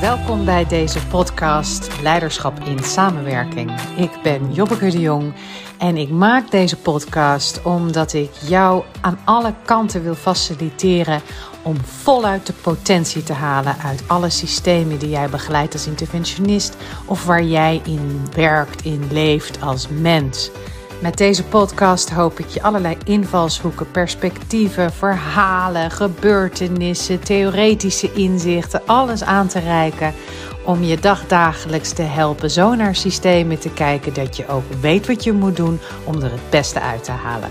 Welkom bij deze podcast Leiderschap in Samenwerking. Ik ben Jobbeke de Jong en ik maak deze podcast omdat ik jou aan alle kanten wil faciliteren om voluit de potentie te halen uit alle systemen die jij begeleidt als interventionist of waar jij in werkt, in leeft als mens. Met deze podcast hoop ik je allerlei invalshoeken, perspectieven, verhalen, gebeurtenissen, theoretische inzichten, alles aan te reiken om je dagdagelijks te helpen zo naar systemen te kijken dat je ook weet wat je moet doen om er het beste uit te halen.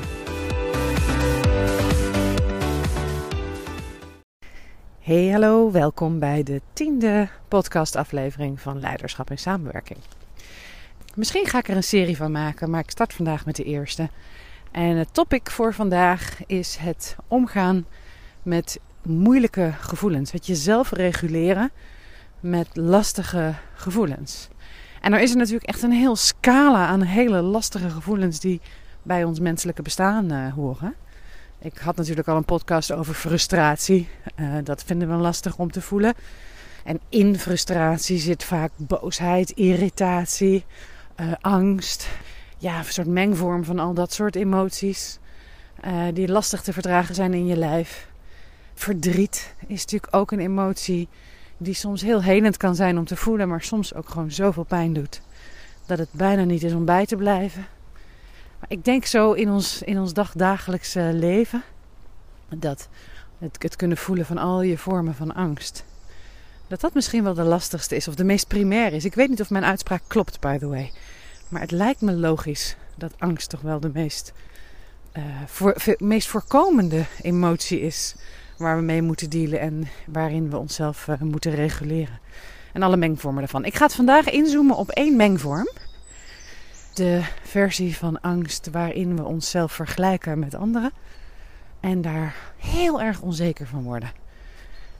Hey, hallo, welkom bij de tiende podcastaflevering van Leiderschap en Samenwerking. Misschien ga ik er een serie van maken, maar ik start vandaag met de eerste. En het topic voor vandaag is het omgaan met moeilijke gevoelens. Het jezelf reguleren met lastige gevoelens. En er is er natuurlijk echt een heel scala aan hele lastige gevoelens die bij ons menselijke bestaan uh, horen. Ik had natuurlijk al een podcast over frustratie. Uh, dat vinden we lastig om te voelen. En in frustratie zit vaak boosheid, irritatie, uh, angst. Ja, een soort mengvorm van al dat soort emoties. Uh, die lastig te verdragen zijn in je lijf. Verdriet is natuurlijk ook een emotie die soms heel helend kan zijn om te voelen, maar soms ook gewoon zoveel pijn doet dat het bijna niet is om bij te blijven. Maar ik denk zo in ons, in ons dagdagelijkse leven dat het, het kunnen voelen van al je vormen van angst. Dat dat misschien wel de lastigste is of de meest primair is. Ik weet niet of mijn uitspraak klopt, by the way. Maar het lijkt me logisch dat angst toch wel de meest, voor, meest voorkomende emotie is waar we mee moeten dealen en waarin we onszelf uh, moeten reguleren. En alle mengvormen daarvan. Ik ga het vandaag inzoomen op één mengvorm. De versie van angst waarin we onszelf vergelijken met anderen. En daar heel erg onzeker van worden.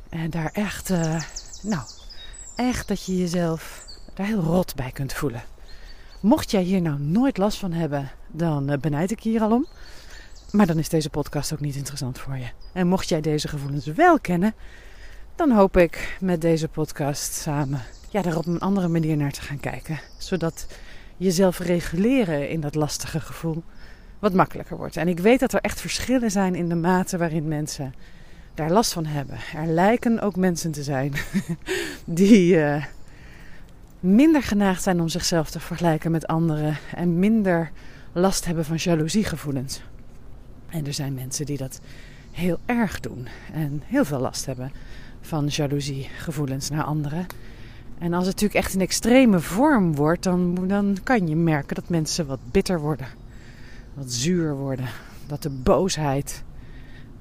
En daar echt, uh, nou, echt dat je jezelf daar heel rot bij kunt voelen. Mocht jij hier nou nooit last van hebben, dan uh, benijd ik hier al om. Maar dan is deze podcast ook niet interessant voor je. En mocht jij deze gevoelens wel kennen, dan hoop ik met deze podcast samen ja, daar op een andere manier naar te gaan kijken. Zodat jezelf reguleren in dat lastige gevoel wat makkelijker wordt. En ik weet dat er echt verschillen zijn in de mate waarin mensen daar last van hebben. Er lijken ook mensen te zijn die uh, minder geneigd zijn om zichzelf te vergelijken met anderen en minder last hebben van jaloeziegevoelens. En er zijn mensen die dat heel erg doen en heel veel last hebben van jaloeziegevoelens naar anderen. En als het natuurlijk echt een extreme vorm wordt, dan, dan kan je merken dat mensen wat bitter worden, wat zuur worden, dat de boosheid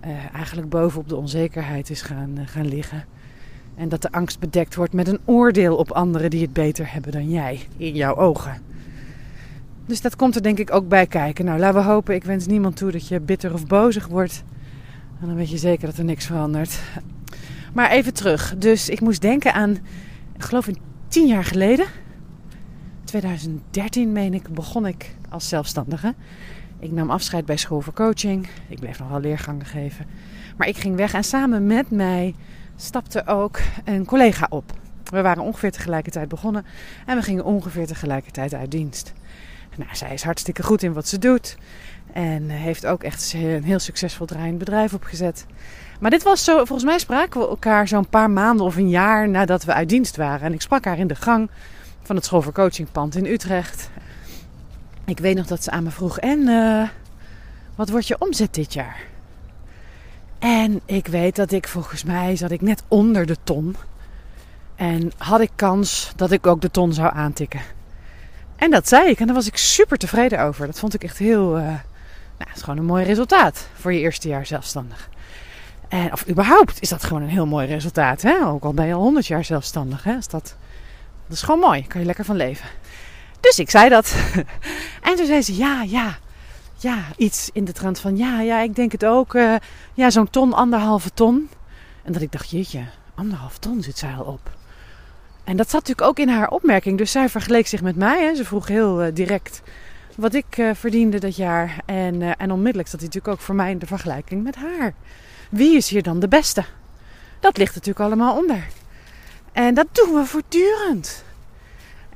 uh, eigenlijk bovenop de onzekerheid is gaan, uh, gaan liggen. En dat de angst bedekt wordt met een oordeel op anderen die het beter hebben dan jij, in jouw ogen. Dus dat komt er denk ik ook bij kijken. Nou, laten we hopen, ik wens niemand toe dat je bitter of bozig wordt. En dan weet je zeker dat er niks verandert. Maar even terug. Dus ik moest denken aan, ik geloof in tien jaar geleden. 2013 meen ik, begon ik als zelfstandige. Ik nam afscheid bij school voor coaching. Ik bleef nog wel leergangen geven. Maar ik ging weg en samen met mij stapte ook een collega op. We waren ongeveer tegelijkertijd begonnen en we gingen ongeveer tegelijkertijd uit dienst. Nou, zij is hartstikke goed in wat ze doet en heeft ook echt een heel succesvol draaiend bedrijf opgezet. Maar dit was zo, volgens mij spraken we elkaar zo'n paar maanden of een jaar nadat we uit dienst waren. En ik sprak haar in de gang van het school voor coachingpand in Utrecht. Ik weet nog dat ze aan me vroeg: En uh, wat wordt je omzet dit jaar? En ik weet dat ik volgens mij zat ik net onder de ton. En had ik kans dat ik ook de ton zou aantikken. En dat zei ik en daar was ik super tevreden over. Dat vond ik echt heel. Uh, nou, het is gewoon een mooi resultaat voor je eerste jaar zelfstandig. En, of überhaupt is dat gewoon een heel mooi resultaat. Hè? Ook al ben je al 100 jaar zelfstandig. Hè? Is dat, dat is gewoon mooi. Kan je lekker van leven. Dus ik zei dat. en toen zei ze: Ja, ja. Ja, iets in de trant van: Ja, ja, ik denk het ook. Uh, ja, zo'n ton, anderhalve ton. En dat ik dacht: Jeetje, anderhalf ton zit zij al op. En dat zat natuurlijk ook in haar opmerking. Dus zij vergeleek zich met mij. Hè. Ze vroeg heel uh, direct wat ik uh, verdiende dat jaar. En, en onmiddellijk zat hij natuurlijk ook voor mij in de vergelijking met haar. Wie is hier dan de beste? Dat ligt natuurlijk allemaal onder. En dat doen we voortdurend.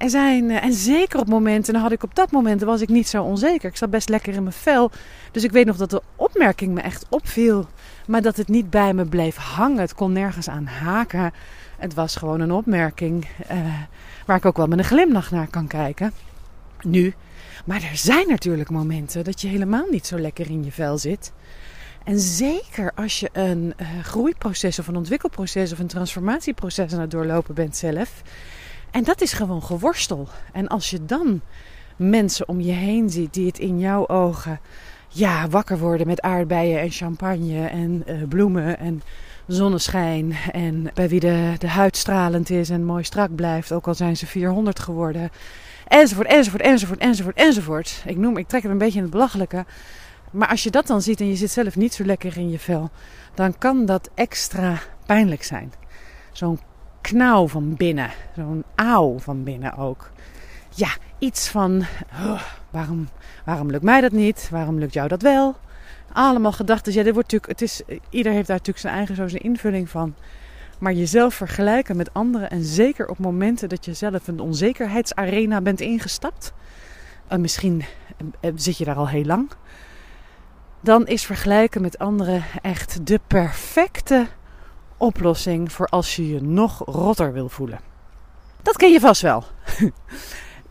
Er zijn, eh, en zeker op momenten, dan had ik op dat moment was ik niet zo onzeker. Ik zat best lekker in mijn vel. Dus ik weet nog dat de opmerking me echt opviel. Maar dat het niet bij me bleef hangen. Het kon nergens aan haken. Het was gewoon een opmerking uh, waar ik ook wel met een glimlach naar kan kijken. Nu. Maar er zijn natuurlijk momenten dat je helemaal niet zo lekker in je vel zit. En zeker als je een uh, groeiproces of een ontwikkelproces of een transformatieproces aan het doorlopen bent zelf. En dat is gewoon geworstel. En als je dan mensen om je heen ziet die het in jouw ogen ja, wakker worden met aardbeien en champagne en uh, bloemen en zonneschijn. En bij wie de, de huid stralend is en mooi strak blijft, ook al zijn ze 400 geworden. Enzovoort, enzovoort, enzovoort, enzovoort, enzovoort. Ik noem, ik trek het een beetje in het belachelijke. Maar als je dat dan ziet en je zit zelf niet zo lekker in je vel, dan kan dat extra pijnlijk zijn. Zo'n knauw van binnen, zo'n auw van binnen ook. Ja, iets van oh, waarom, waarom lukt mij dat niet? Waarom lukt jou dat wel? Allemaal gedachten. Ja, dit wordt natuurlijk, het is, ieder heeft daar natuurlijk zijn eigen zo zijn invulling van. Maar jezelf vergelijken met anderen en zeker op momenten dat je zelf een onzekerheidsarena bent ingestapt. En misschien eh, zit je daar al heel lang dan is vergelijken met anderen echt de perfecte oplossing voor als je je nog rotter wil voelen. Dat ken je vast wel.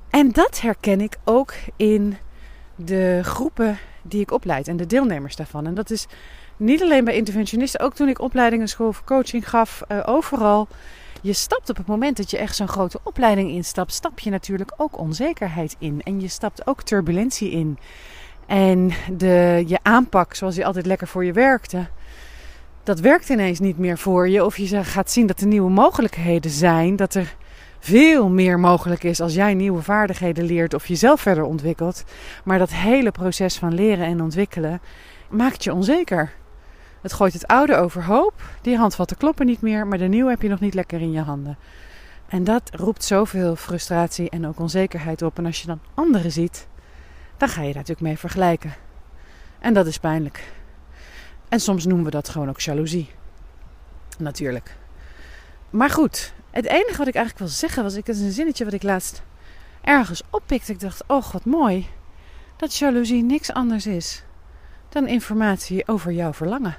en dat herken ik ook in de groepen die ik opleid en de deelnemers daarvan. En dat is niet alleen bij interventionisten, ook toen ik opleidingen school voor coaching gaf, uh, overal. Je stapt op het moment dat je echt zo'n grote opleiding instapt, stap je natuurlijk ook onzekerheid in. En je stapt ook turbulentie in. En de, je aanpak, zoals die altijd lekker voor je werkte, dat werkt ineens niet meer voor je. Of je gaat zien dat er nieuwe mogelijkheden zijn. Dat er veel meer mogelijk is als jij nieuwe vaardigheden leert of jezelf verder ontwikkelt. Maar dat hele proces van leren en ontwikkelen maakt je onzeker. Het gooit het oude overhoop. Die handvatten kloppen niet meer, maar de nieuwe heb je nog niet lekker in je handen. En dat roept zoveel frustratie en ook onzekerheid op. En als je dan anderen ziet dan ga je daar natuurlijk mee vergelijken. En dat is pijnlijk. En soms noemen we dat gewoon ook jaloezie. Natuurlijk. Maar goed, het enige wat ik eigenlijk wil zeggen was, ik is een zinnetje wat ik laatst ergens oppikte. Ik dacht, oh wat mooi, dat jaloezie niks anders is dan informatie over jouw verlangen.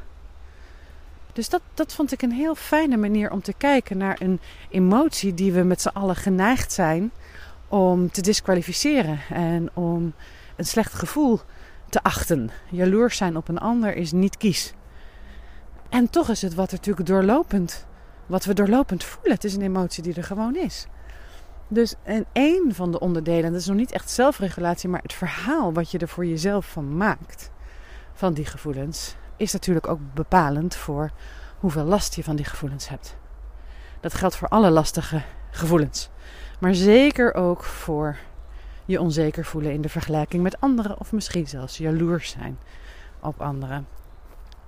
Dus dat, dat vond ik een heel fijne manier om te kijken naar een emotie die we met z'n allen geneigd zijn om te disqualificeren en om een slecht gevoel te achten. Jaloers zijn op een ander is niet kies. En toch is het wat er natuurlijk doorlopend, wat we doorlopend voelen. Het is een emotie die er gewoon is. Dus en één van de onderdelen, dat is nog niet echt zelfregulatie, maar het verhaal wat je er voor jezelf van maakt, van die gevoelens, is natuurlijk ook bepalend voor hoeveel last je van die gevoelens hebt. Dat geldt voor alle lastige gevoelens, maar zeker ook voor je onzeker voelen in de vergelijking met anderen of misschien zelfs jaloers zijn op anderen.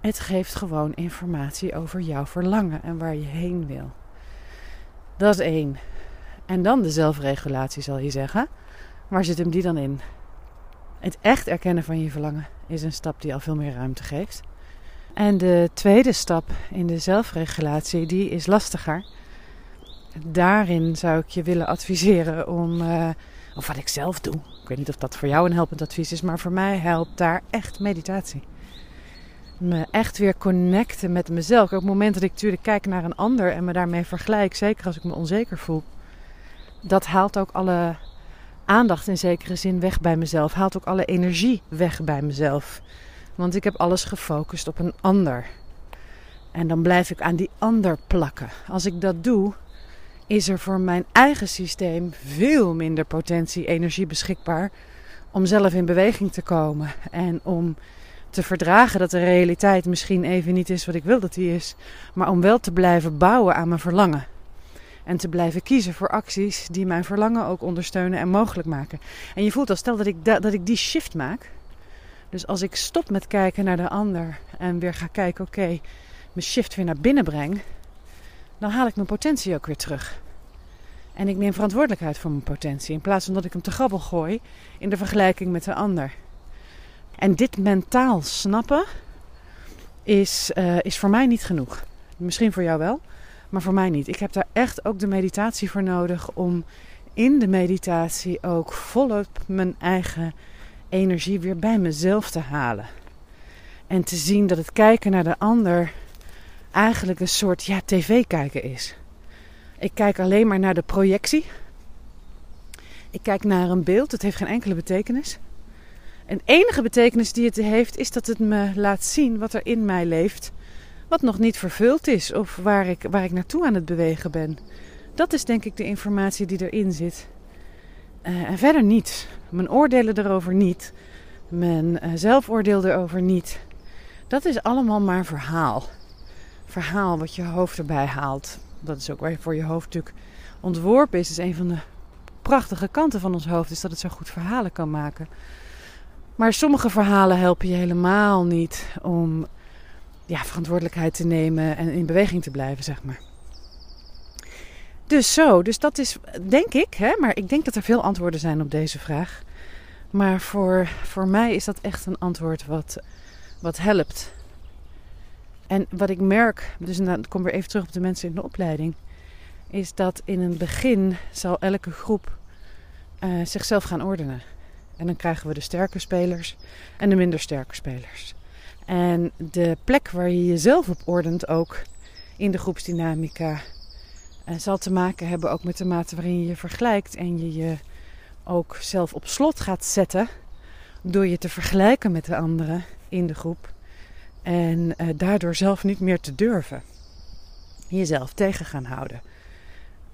Het geeft gewoon informatie over jouw verlangen en waar je heen wil. Dat is één. En dan de zelfregulatie zal je zeggen. Waar zit hem die dan in? Het echt erkennen van je verlangen is een stap die al veel meer ruimte geeft. En de tweede stap in de zelfregulatie, die is lastiger. Daarin zou ik je willen adviseren om uh, of wat ik zelf doe. Ik weet niet of dat voor jou een helpend advies is, maar voor mij helpt daar echt meditatie. Me echt weer connecten met mezelf. Op het moment dat ik natuurlijk kijk naar een ander en me daarmee vergelijk, zeker als ik me onzeker voel, dat haalt ook alle aandacht in zekere zin weg bij mezelf. Haalt ook alle energie weg bij mezelf. Want ik heb alles gefocust op een ander. En dan blijf ik aan die ander plakken. Als ik dat doe, is er voor mijn eigen systeem veel minder potentie, energie beschikbaar om zelf in beweging te komen en om te verdragen dat de realiteit misschien even niet is wat ik wil dat die is, maar om wel te blijven bouwen aan mijn verlangen. En te blijven kiezen voor acties die mijn verlangen ook ondersteunen en mogelijk maken. En je voelt al, stel dat ik, dat ik die shift maak. Dus als ik stop met kijken naar de ander en weer ga kijken, oké, mijn shift weer naar binnen breng, dan haal ik mijn potentie ook weer terug. En ik neem verantwoordelijkheid voor mijn potentie in plaats van dat ik hem te grabbel gooi in de vergelijking met de ander. En dit mentaal snappen is, uh, is voor mij niet genoeg. Misschien voor jou wel. Maar voor mij niet. Ik heb daar echt ook de meditatie voor nodig om in de meditatie ook volop mijn eigen energie weer bij mezelf te halen. En te zien dat het kijken naar de ander eigenlijk een soort ja, tv kijken is. Ik kijk alleen maar naar de projectie. Ik kijk naar een beeld, het heeft geen enkele betekenis. En enige betekenis die het heeft, is dat het me laat zien wat er in mij leeft, wat nog niet vervuld is of waar ik, waar ik naartoe aan het bewegen ben. Dat is denk ik de informatie die erin zit. Uh, en verder niet. Mijn oordelen erover niet. Mijn uh, zelfoordeel erover niet. Dat is allemaal maar verhaal. Verhaal wat je hoofd erbij haalt. Dat is ook waar je voor je hoofd natuurlijk ontworpen is. is een van de prachtige kanten van ons hoofd. Is dat het zo goed verhalen kan maken. Maar sommige verhalen helpen je helemaal niet om ja, verantwoordelijkheid te nemen en in beweging te blijven, zeg maar. Dus zo, dus dat is denk ik, hè, maar ik denk dat er veel antwoorden zijn op deze vraag. Maar voor, voor mij is dat echt een antwoord wat, wat helpt. En wat ik merk, dus dan kom weer even terug op de mensen in de opleiding, is dat in het begin zal elke groep uh, zichzelf gaan ordenen. En dan krijgen we de sterke spelers en de minder sterke spelers. En de plek waar je jezelf op ordent ook in de groepsdynamica uh, zal te maken hebben ook met de mate waarin je je vergelijkt en je je ook zelf op slot gaat zetten door je te vergelijken met de anderen in de groep en uh, daardoor zelf niet meer te durven. Jezelf tegen gaan houden.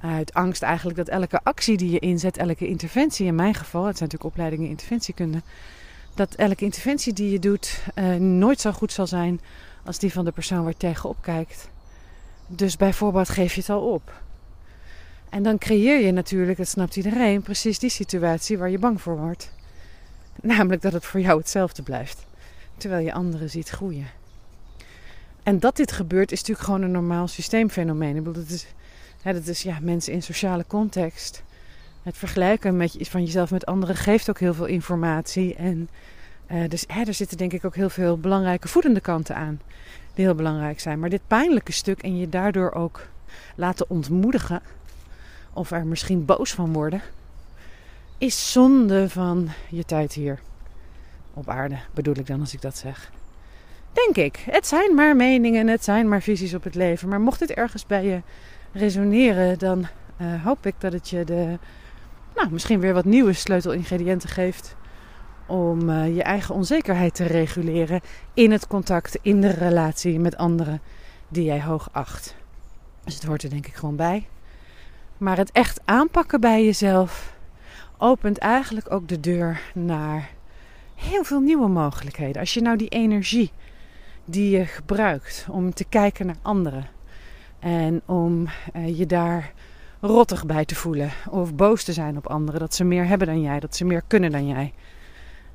Uit angst eigenlijk dat elke actie die je inzet, elke interventie in mijn geval, het zijn natuurlijk opleidingen interventiekunde, dat elke interventie die je doet uh, nooit zo goed zal zijn als die van de persoon waar je tegenop kijkt. Dus bijvoorbeeld geef je het al op. En dan creëer je natuurlijk, dat snapt iedereen, precies die situatie waar je bang voor wordt. Namelijk dat het voor jou hetzelfde blijft, terwijl je anderen ziet groeien. En dat dit gebeurt is natuurlijk gewoon een normaal systeemfenomeen. Ik bedoel, dat is, hè, is ja, mensen in sociale context. Het vergelijken met, van jezelf met anderen geeft ook heel veel informatie. En uh, dus hè, er zitten denk ik ook heel veel belangrijke voedende kanten aan. Die heel belangrijk zijn. Maar dit pijnlijke stuk en je daardoor ook laten ontmoedigen. Of er misschien boos van worden. Is zonde van je tijd hier. Op aarde bedoel ik dan als ik dat zeg. Denk ik. Het zijn maar meningen, het zijn maar visies op het leven. Maar mocht dit ergens bij je resoneren, dan uh, hoop ik dat het je de, nou, misschien weer wat nieuwe sleutelingrediënten geeft om uh, je eigen onzekerheid te reguleren in het contact, in de relatie met anderen die jij hoog acht. Dus het hoort er denk ik gewoon bij. Maar het echt aanpakken bij jezelf opent eigenlijk ook de deur naar heel veel nieuwe mogelijkheden. Als je nou die energie die je gebruikt om te kijken naar anderen en om uh, je daar rottig bij te voelen of boos te zijn op anderen dat ze meer hebben dan jij, dat ze meer kunnen dan jij.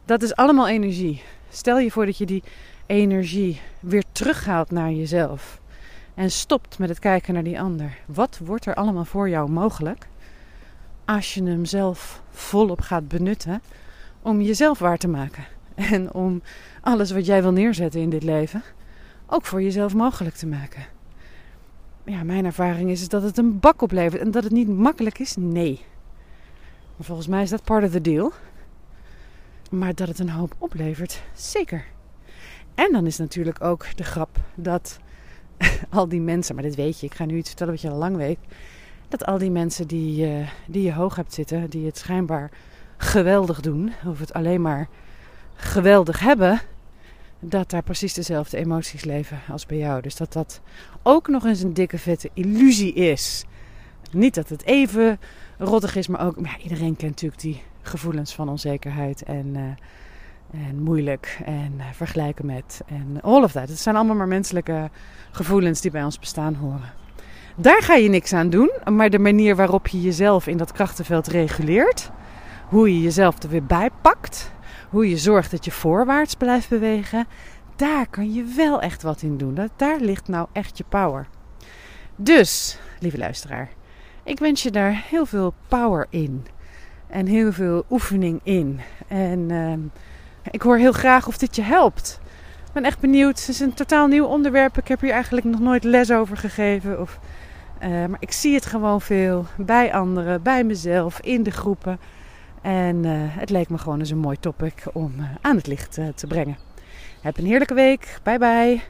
Dat is allemaal energie. Stel je voor dat je die energie weer terughaalt naar jezelf en stopt met het kijken naar die ander. Wat wordt er allemaal voor jou mogelijk als je hem zelf volop gaat benutten om jezelf waar te maken? En om alles wat jij wil neerzetten in dit leven ook voor jezelf mogelijk te maken. Ja, mijn ervaring is dat het een bak oplevert en dat het niet makkelijk is, nee. Maar volgens mij is dat part of the deal. Maar dat het een hoop oplevert, zeker. En dan is natuurlijk ook de grap dat al die mensen, maar dit weet je, ik ga nu iets vertellen wat je al lang weet. Dat al die mensen die, uh, die je hoog hebt zitten, die het schijnbaar geweldig doen, of het alleen maar geweldig hebben, dat daar precies dezelfde emoties leven als bij jou. Dus dat dat ook nog eens een dikke vette illusie is. Niet dat het even rottig is, maar ook iedereen kent natuurlijk die gevoelens van onzekerheid en, uh, en moeilijk en uh, vergelijken met en all of that. Het zijn allemaal maar menselijke gevoelens die bij ons bestaan horen. Daar ga je niks aan doen, maar de manier waarop je jezelf in dat krachtenveld reguleert, hoe je jezelf er weer bij pakt, hoe je zorgt dat je voorwaarts blijft bewegen, daar kan je wel echt wat in doen. Daar ligt nou echt je power. Dus, lieve luisteraar, ik wens je daar heel veel power in. En heel veel oefening in. En uh, ik hoor heel graag of dit je helpt. Ik ben echt benieuwd. Het is een totaal nieuw onderwerp. Ik heb hier eigenlijk nog nooit les over gegeven. Of Uh, maar ik zie het gewoon veel bij anderen, bij mezelf, in de groepen. En uh, het leek me gewoon eens een mooi topic om uh, aan het licht te brengen. Heb een heerlijke week. Bye bye.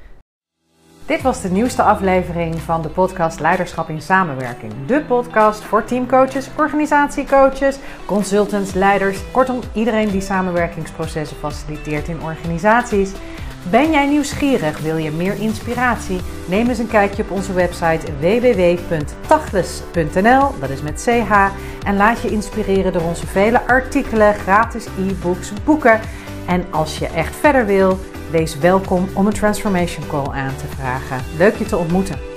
Dit was de nieuwste aflevering van de podcast Leiderschap in Samenwerking. De podcast voor teamcoaches, organisatiecoaches, consultants, leiders. Kortom, iedereen die samenwerkingsprocessen faciliteert in organisaties. Ben jij nieuwsgierig? Wil je meer inspiratie? Neem eens een kijkje op onze website www.tachles.nl, dat is met ch. En laat je inspireren door onze vele artikelen, gratis e-books, boeken. En als je echt verder wil, wees welkom om een transformation call aan te vragen. Leuk je te ontmoeten.